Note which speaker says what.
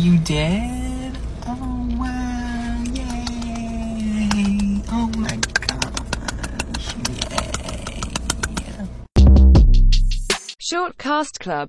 Speaker 1: You did? Oh wow! Yay! Oh my gosh! Yay!
Speaker 2: Short Cast Club